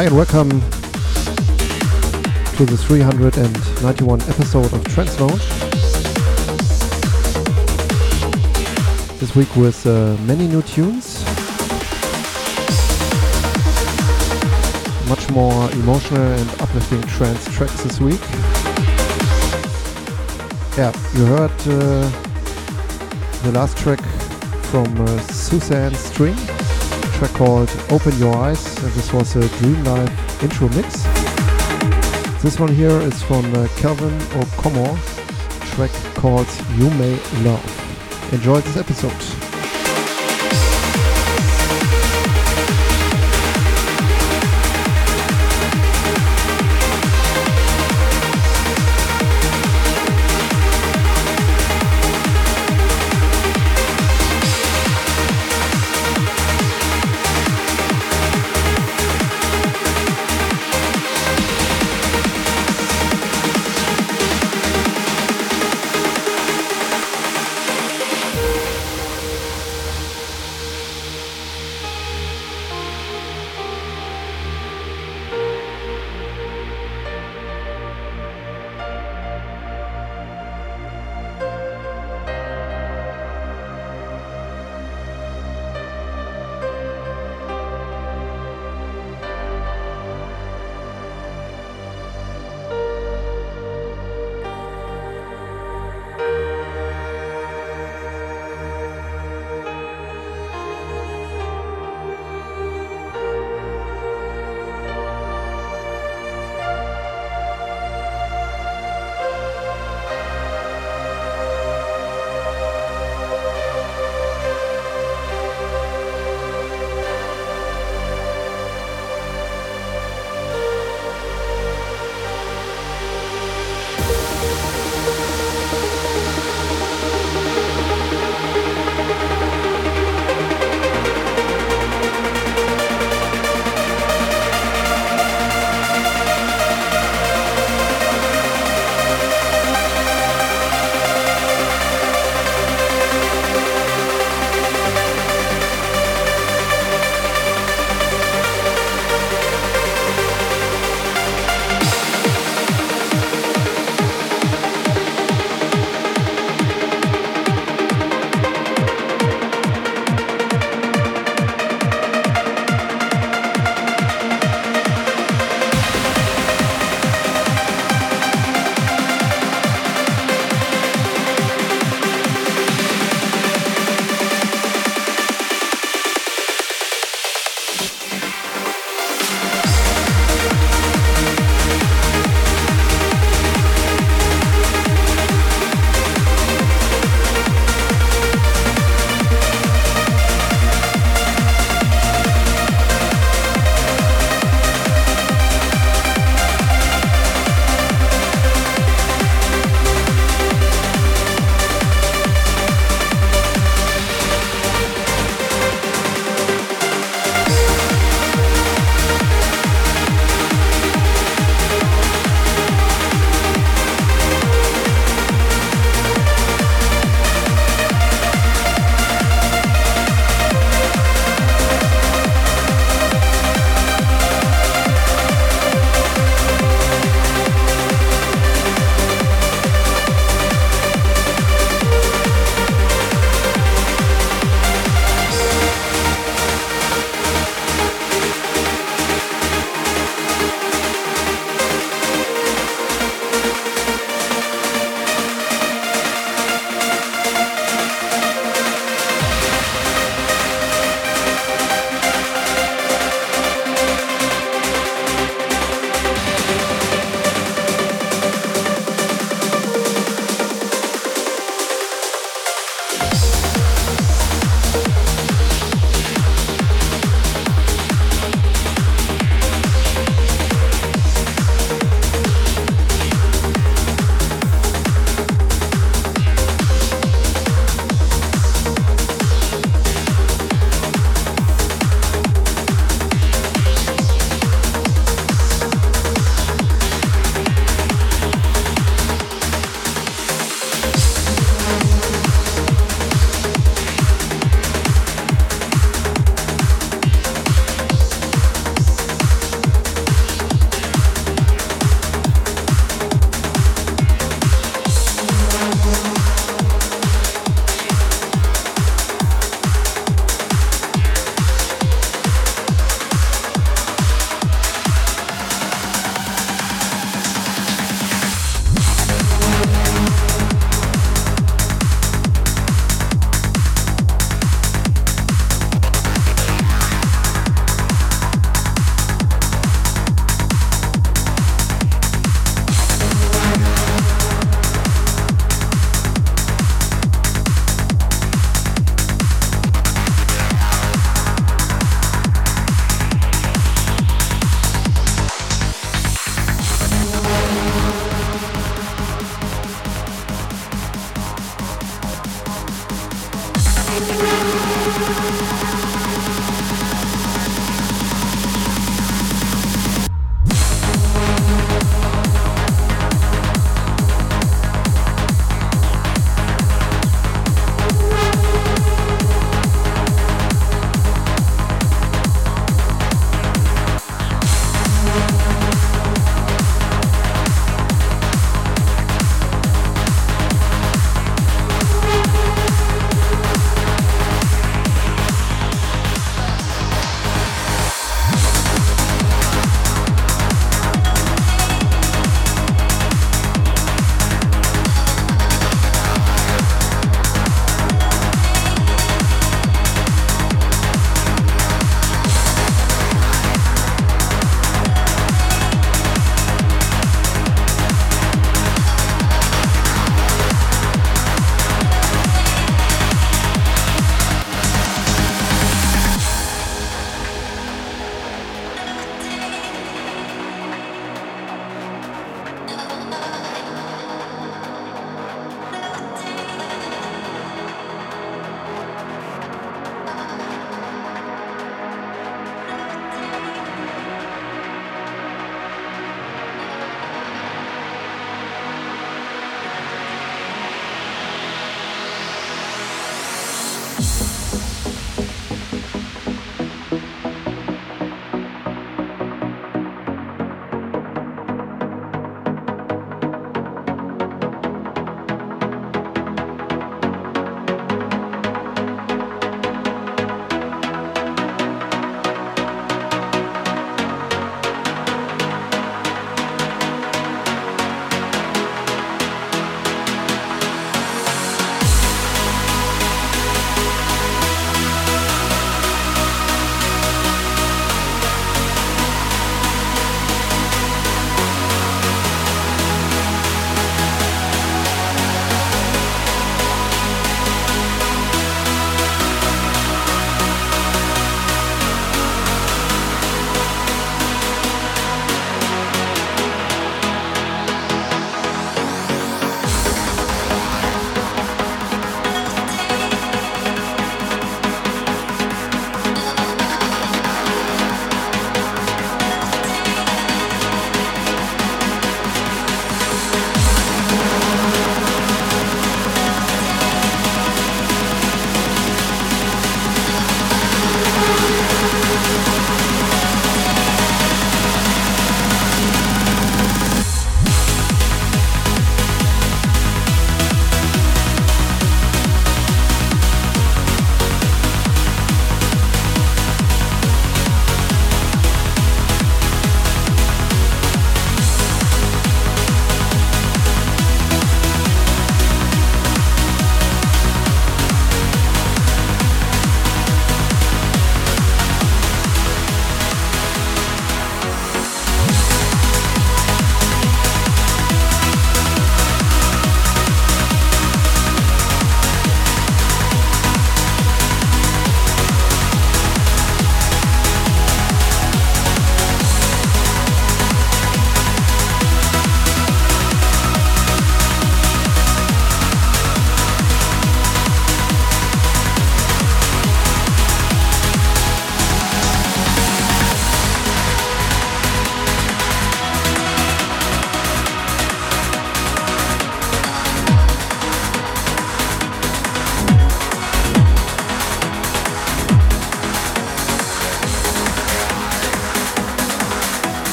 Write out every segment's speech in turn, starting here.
Hi and welcome to the 391 episode of Trance Lounge. This week with uh, many new tunes. Much more emotional and uplifting trance tracks this week. Yeah, you heard uh, the last track from uh, Sothzanne String, track called Open Your Eyes, this was a Dream Life intro mix. This one here is from uh, Calvin O'Commor, track called You May Love. Enjoy this episode.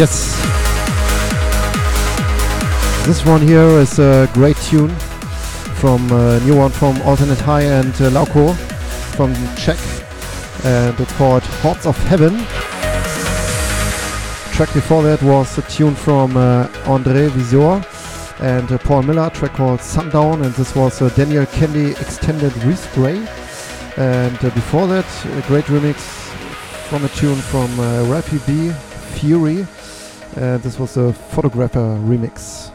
Yes. This one here is a great tune from a new one from Alternate High and uh, Laucco from Czech and it's called Hearts of Heaven. Track before that was a tune from uh, Andre Visor and uh, Paul Miller, track called Sundown, and this was a Daniel Kandi extended respray. And uh, before that, a great remix from a tune from uh, Ralphie B, Fury. And this was a photographer remix.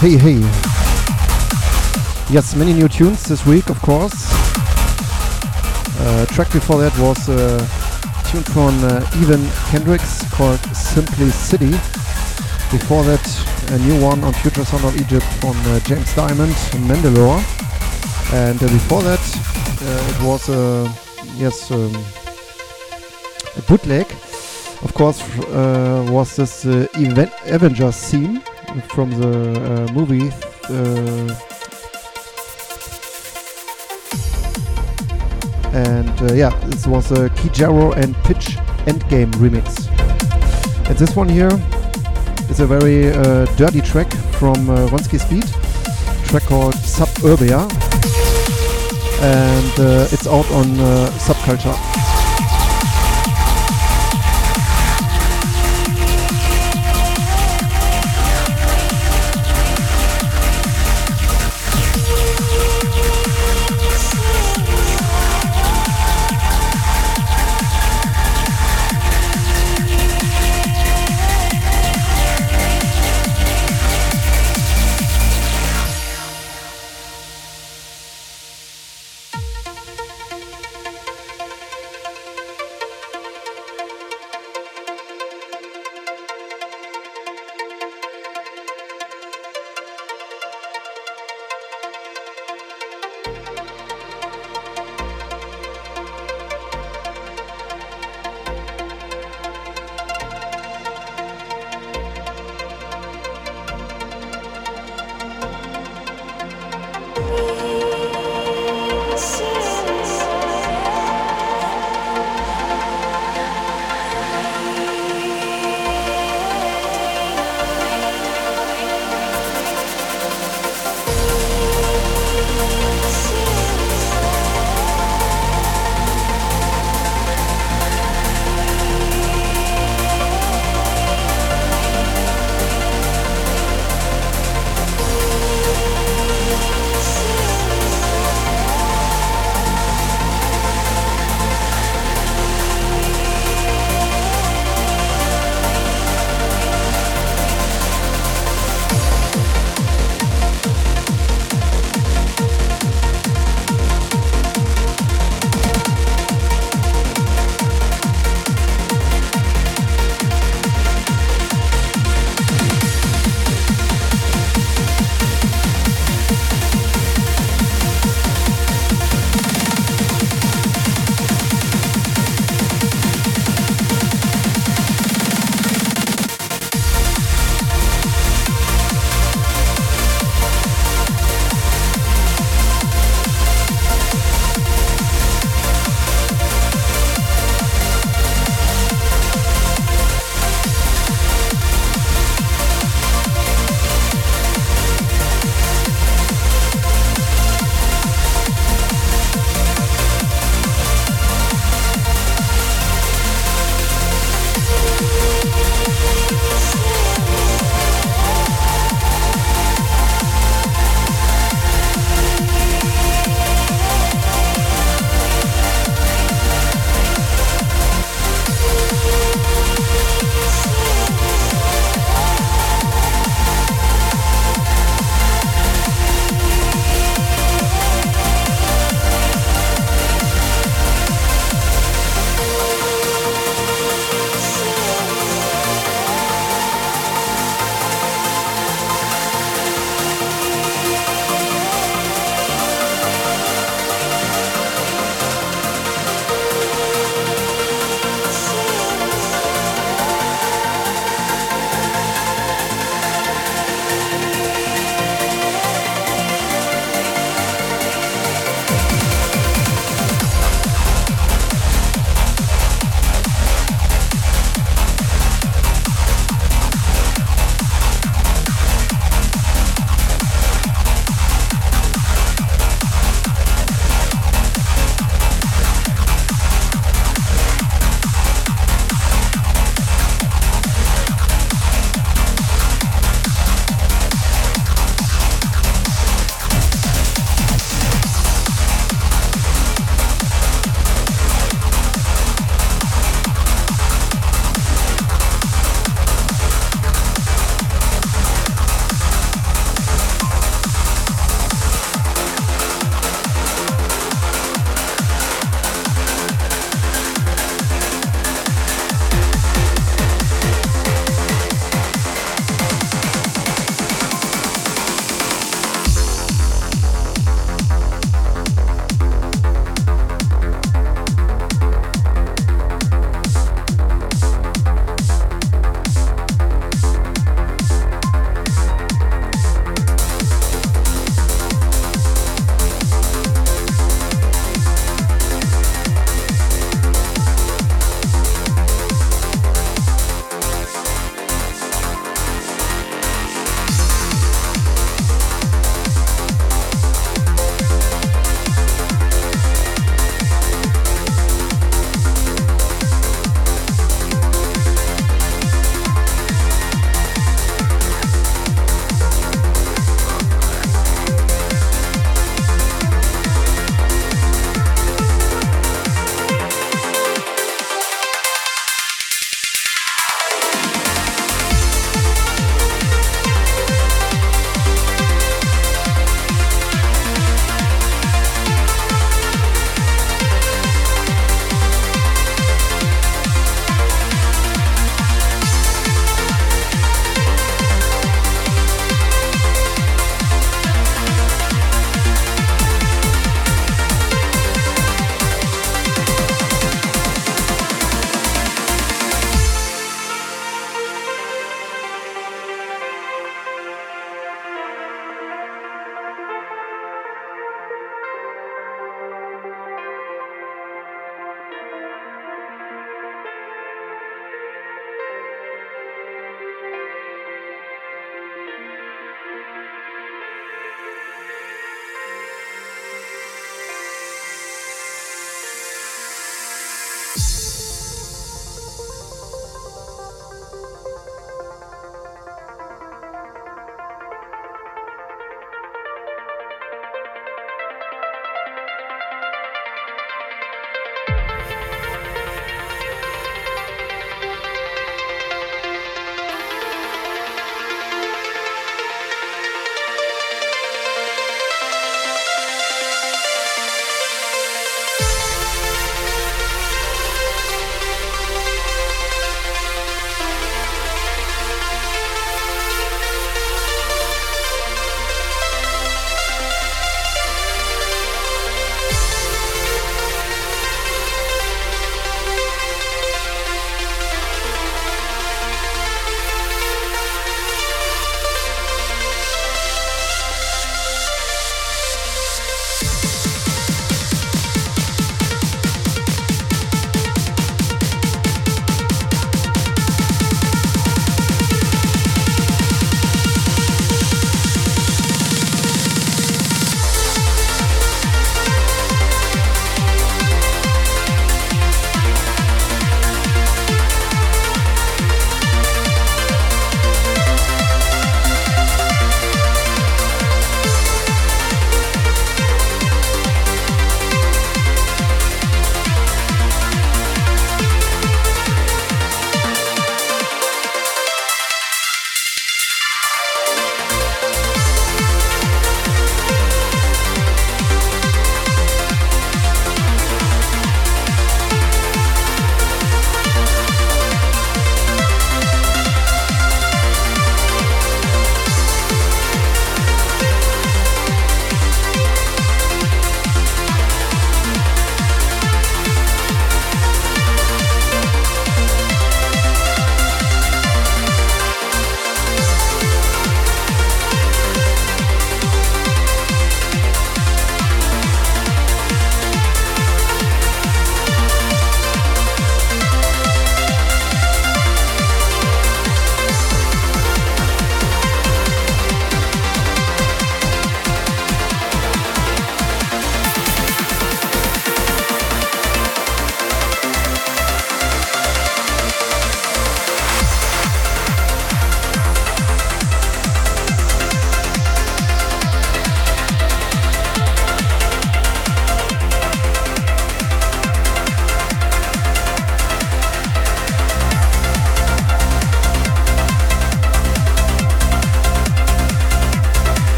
Hey Hey. Yes, many new tunes this week, of course. Uh, track before that was a tune from uh, Evan Kendricks called Simplicity. Before that, a new one on Future Sound of Egypt from uh, James Dymond, Mandalore. And uh, before that, uh, it was a yes um, a bootleg. Of course, uh, was this uh, Avengers theme from the uh, movie. Uh, and uh, yeah, this was a XiJaro and Pitch Endgame remix. And this one here is a very uh, dirty track from uh, Ronski Speed, track called Suburbia, and it's out on Subculture.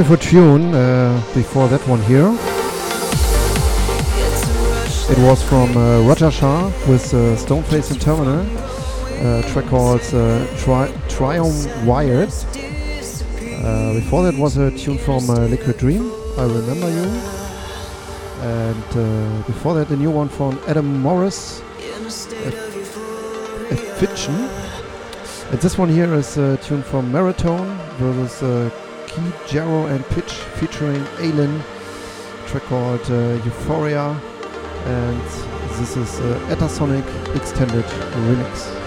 Beautiful tune uh, before that one here. It was from uh, Roger Shah with uh, Stoneface and Terminal. A track called uh, Tri- Triumvirate. Uh, before that was a tune from uh, Liquid Dream, I Remember You. And before that, a new one from Adam Morris, a, Fiction. And this one here is a tune from Maratone versus Key and Pitch featuring Aylin. Track called uh, Euphoria. And this is uh, Etasonic Extended Remix.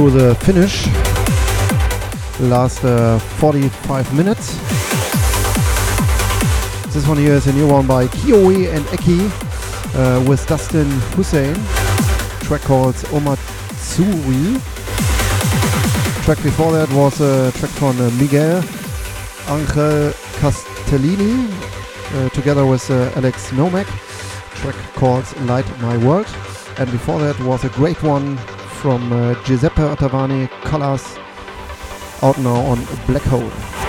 To the finish. Last uh, 45 minutes. This one here is a new one by Kiyoi and Eky uh, with Dustin Husain. Track called Omatsuri. Track before that was a track from uh, Miguel Angel Castellini uh, together with uh, Alex Nomak. Track called Light My World. And before that was a great one from uh, Giuseppe Ottaviani, Colors, out now on Black Hole.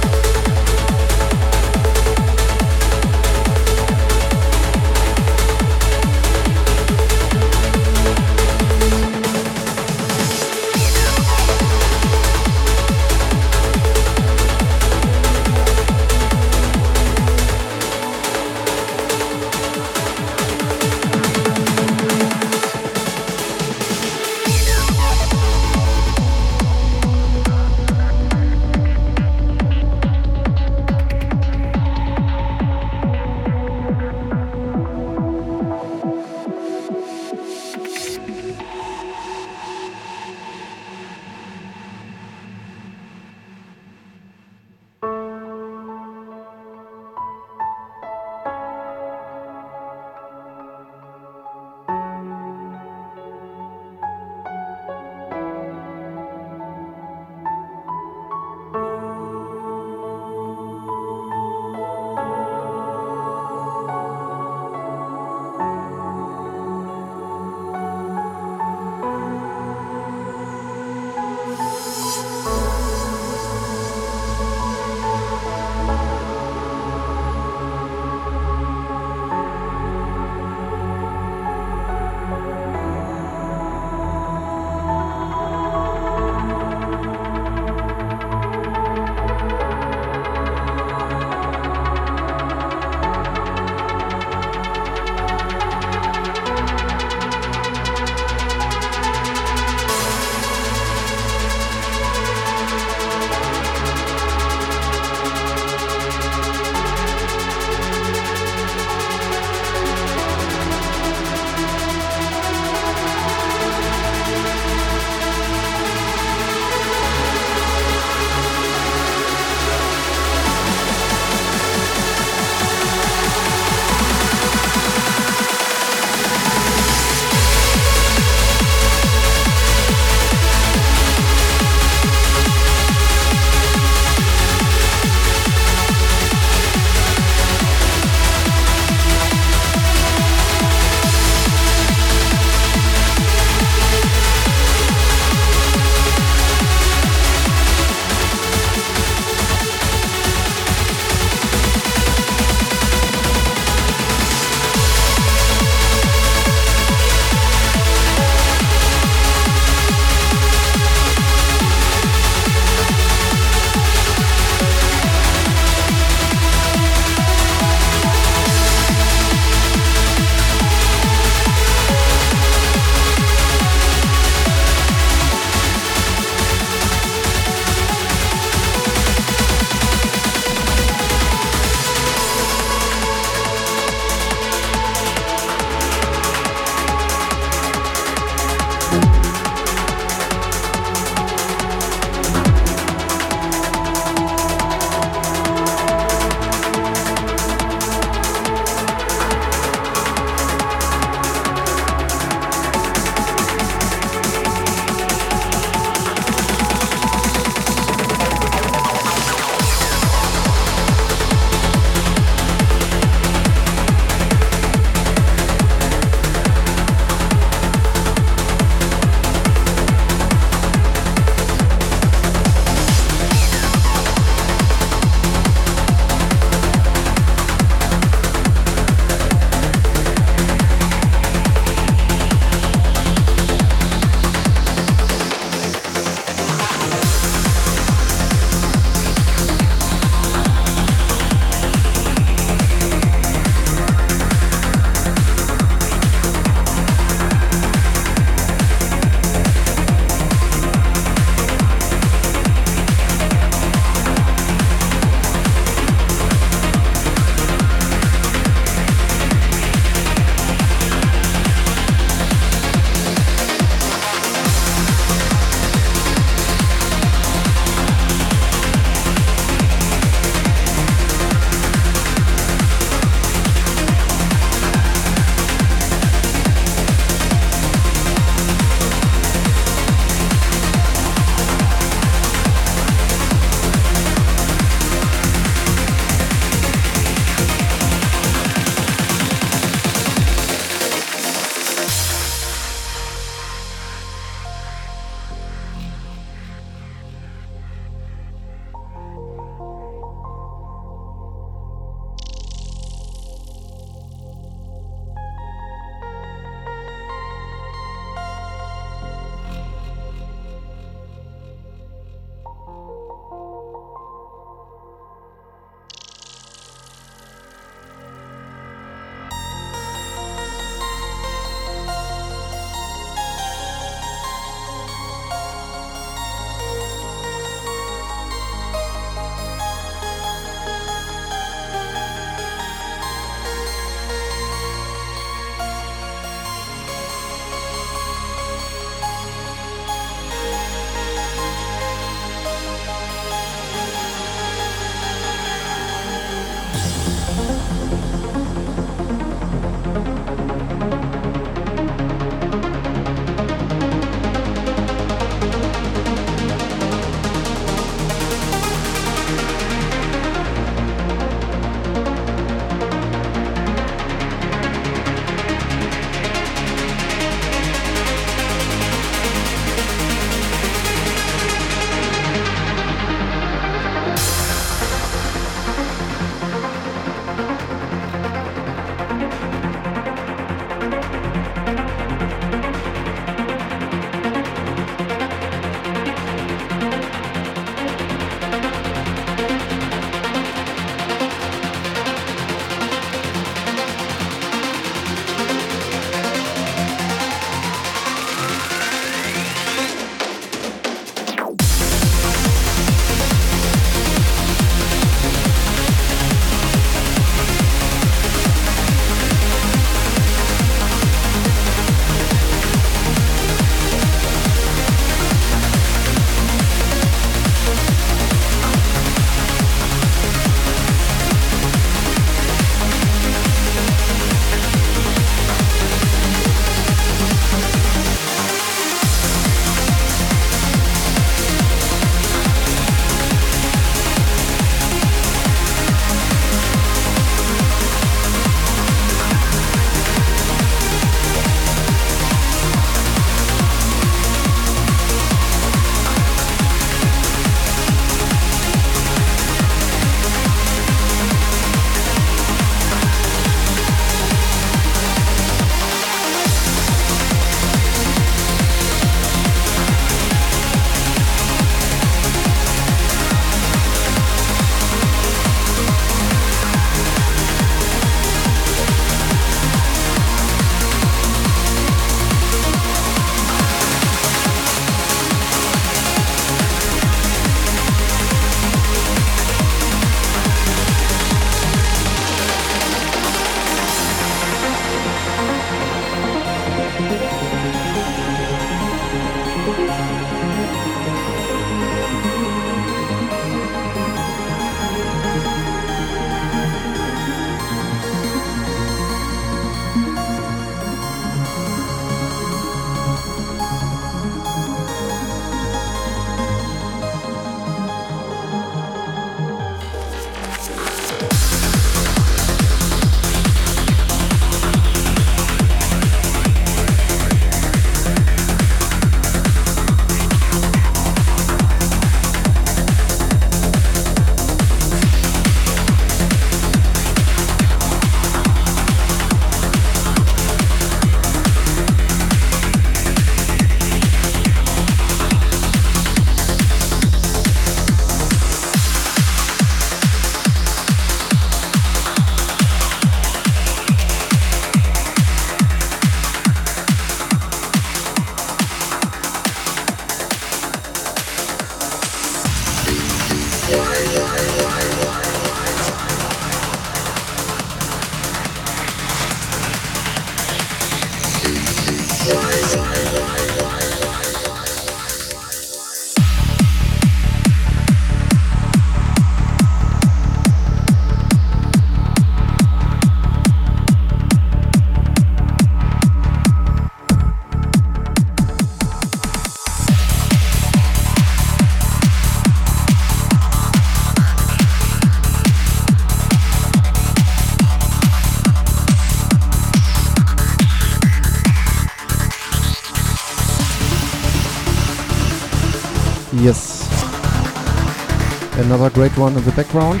Another great one in the background.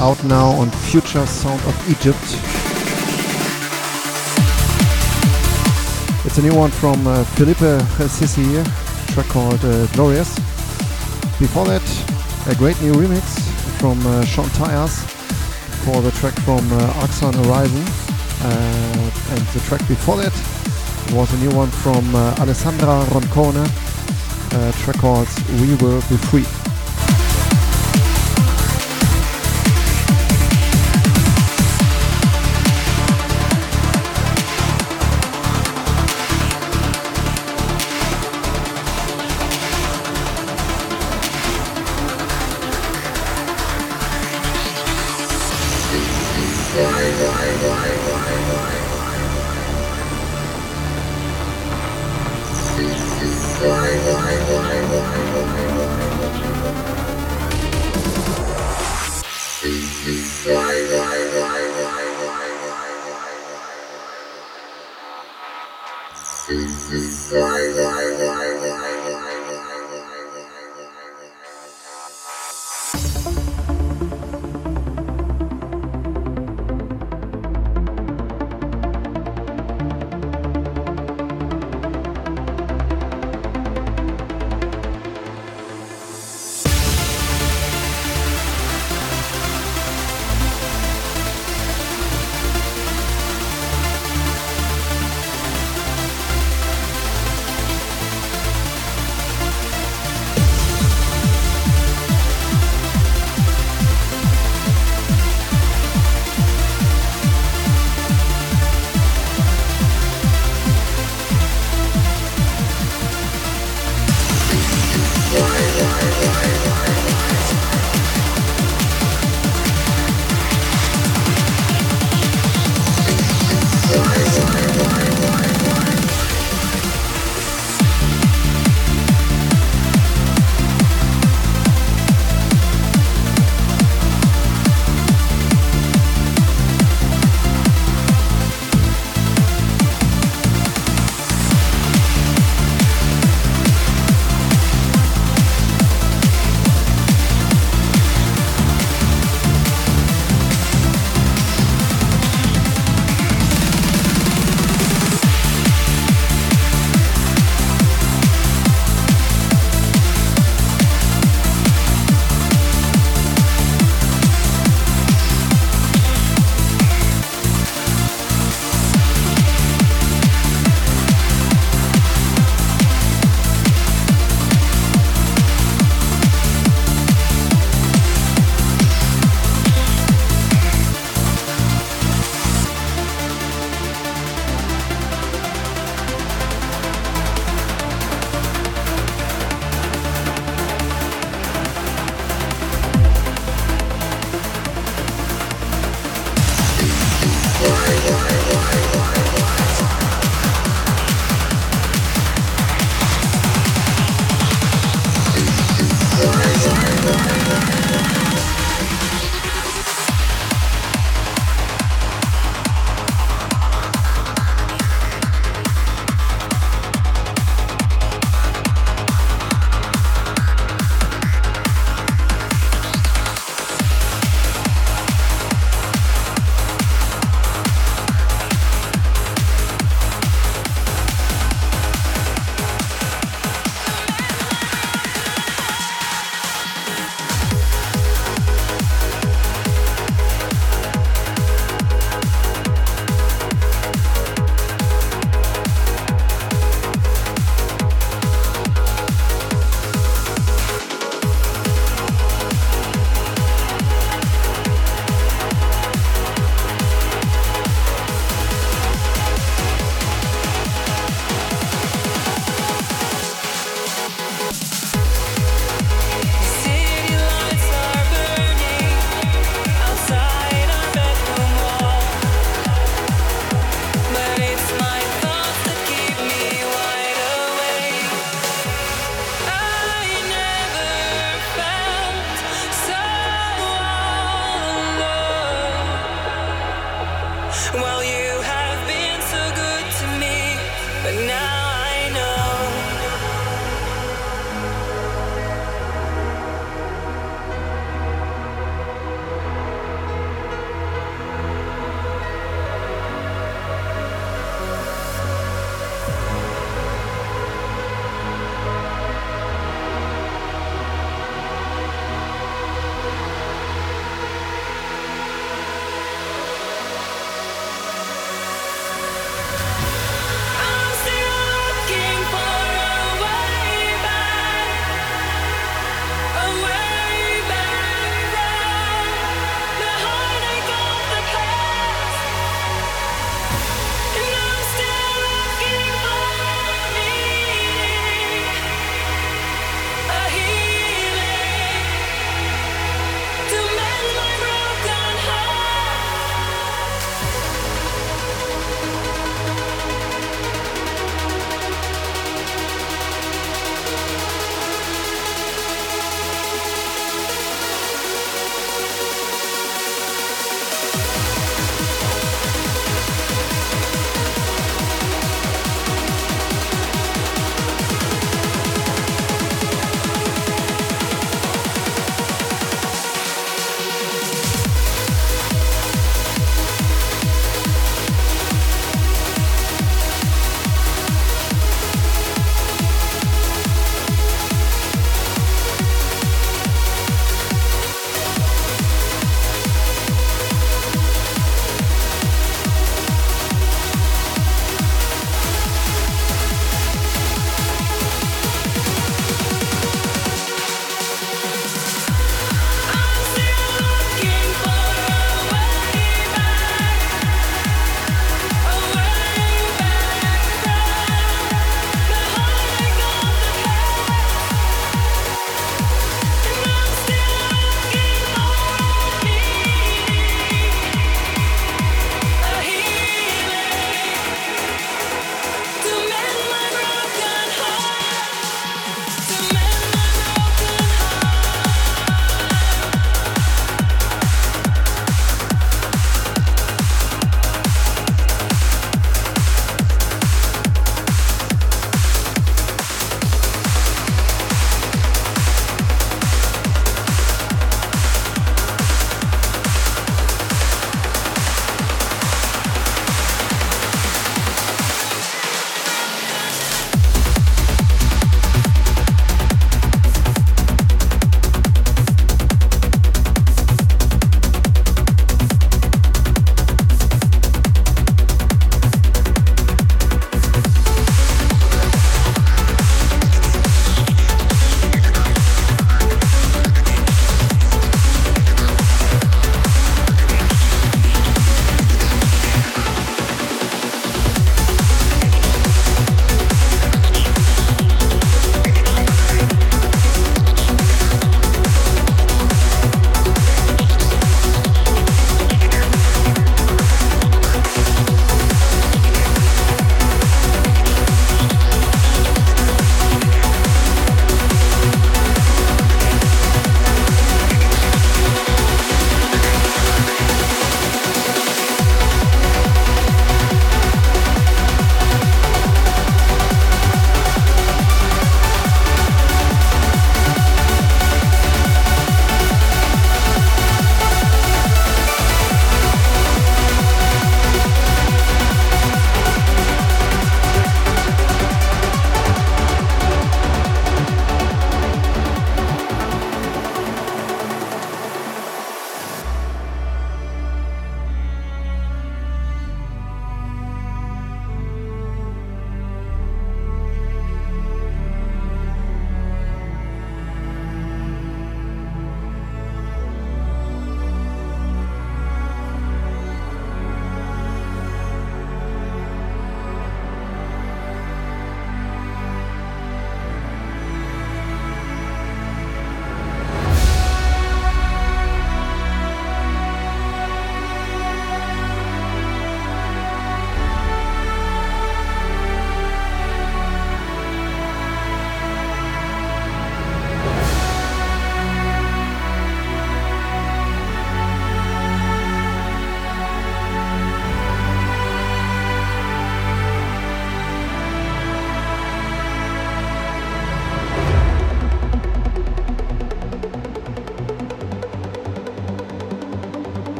Out now on Future Sound of Egypt. It's a new one from uh, Philippe Sisi, track called uh, Glorious. Before that, a great new remix from uh, Sean Tyas for the track from uh, Arksun Arisen. Uh, and the track before that was a new one from uh, Alessandra Roncone, Uh, track called We Will Be Free.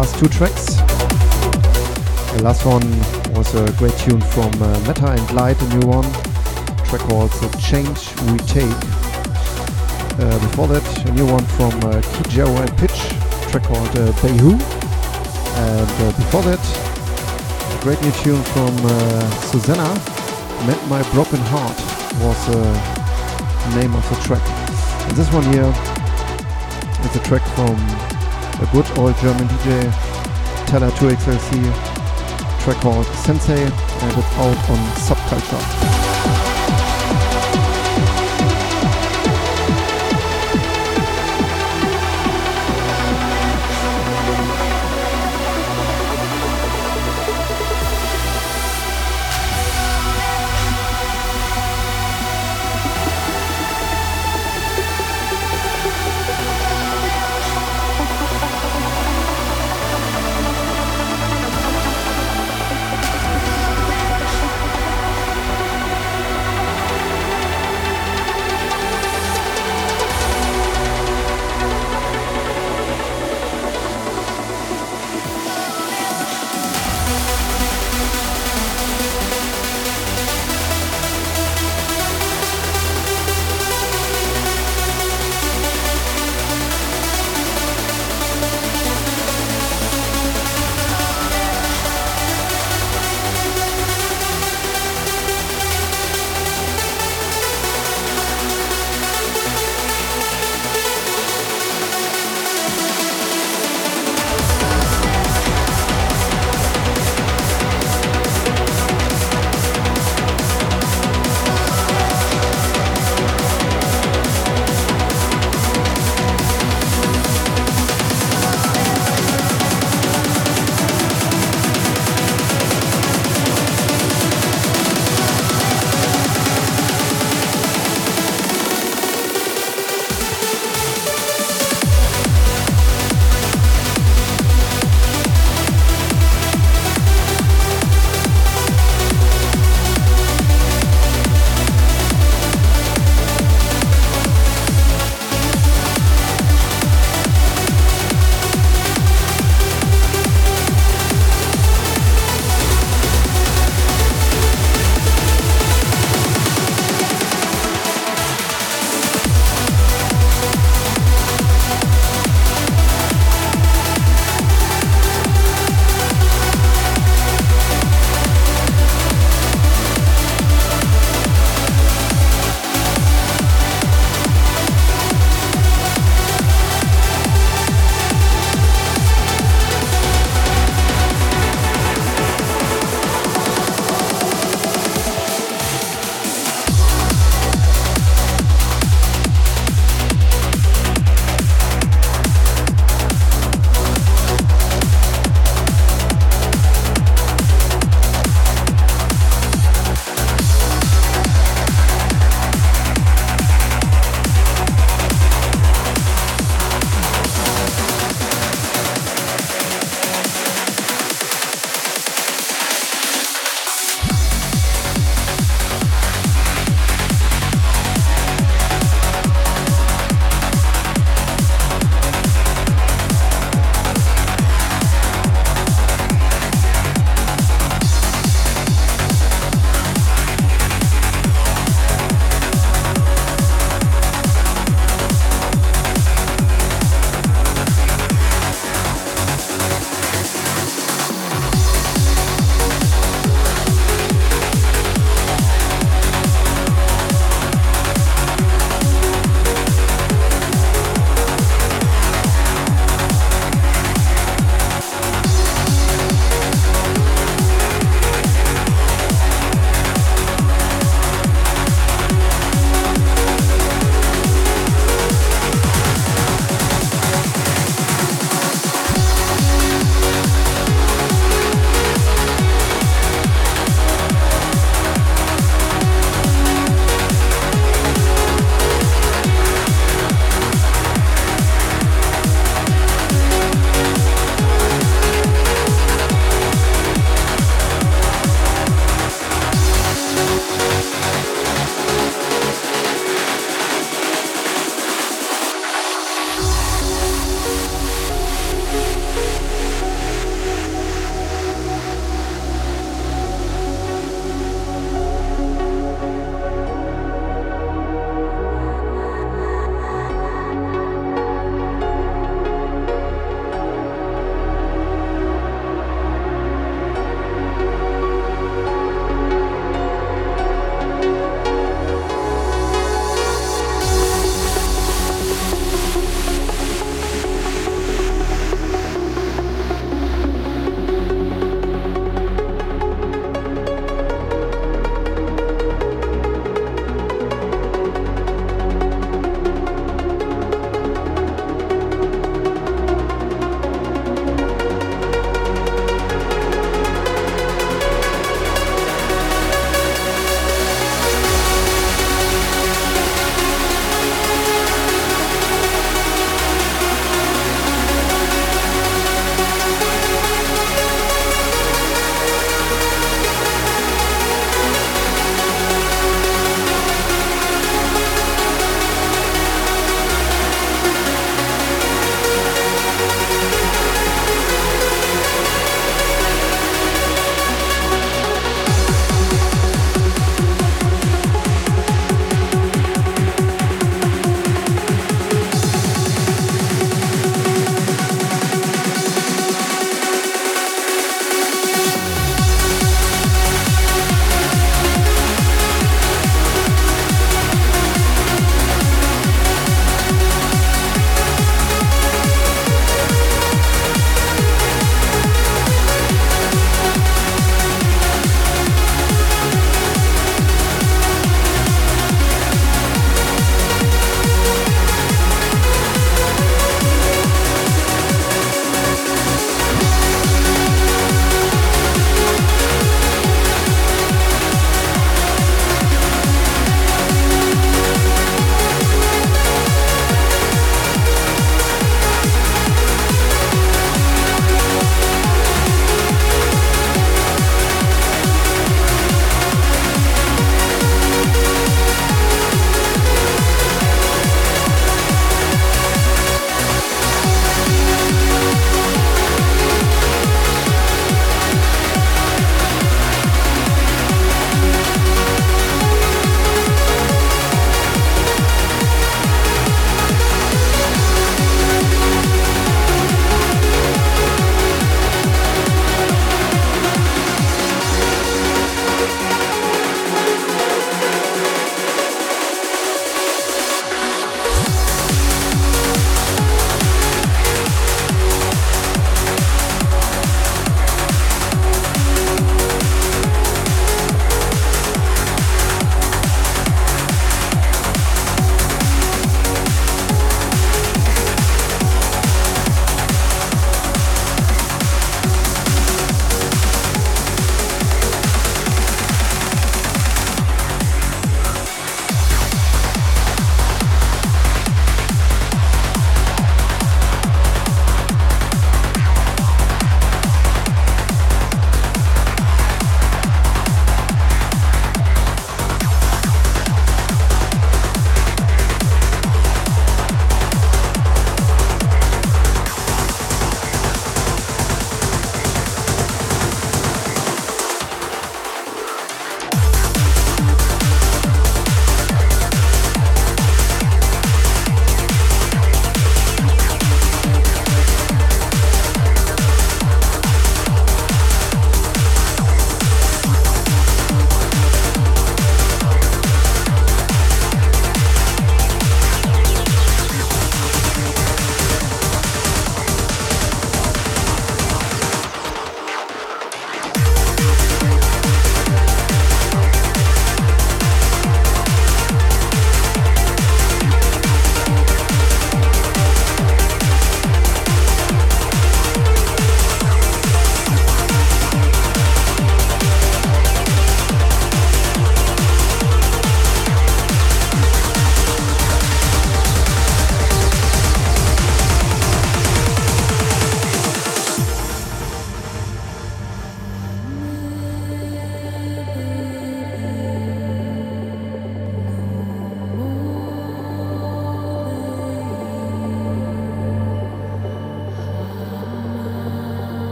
Last two tracks. The last one was a great tune from uh, Metta and Glyde, a new one, a track called The Change We Take. Uh, before that, a new one from uh, XiJaro and Pitch, track called uh, Baihu. And uh, before that, a great new tune from uh, Susana, Mend My Broken Heart was uh, the name of the track. And this one here is a track from a good old German DJ, Teller 2XLC, track called Sensei, and it's out on Subculture.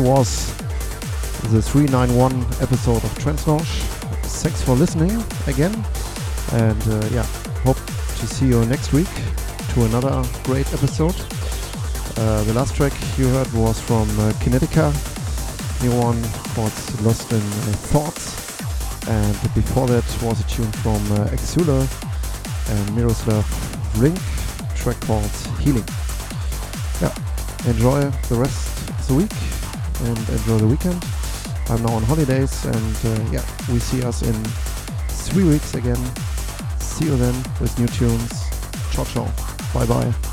Was the 391 episode of Trance Lounge. Thanks for listening again, and uh, yeah, hope to see you next week to another great episode. Uh, the last track you heard was from uh, Kinetica, new one called Lost in uh, Thoughts, and before that was a tune from uh, Exouler and Miroslav Vrlik, track called Healing. Yeah, enjoy the rest of the week and enjoy the weekend. I'm now on holidays, and uh, yeah, we see us in three weeks again. See you then with new tunes. Ciao, ciao. Bye bye.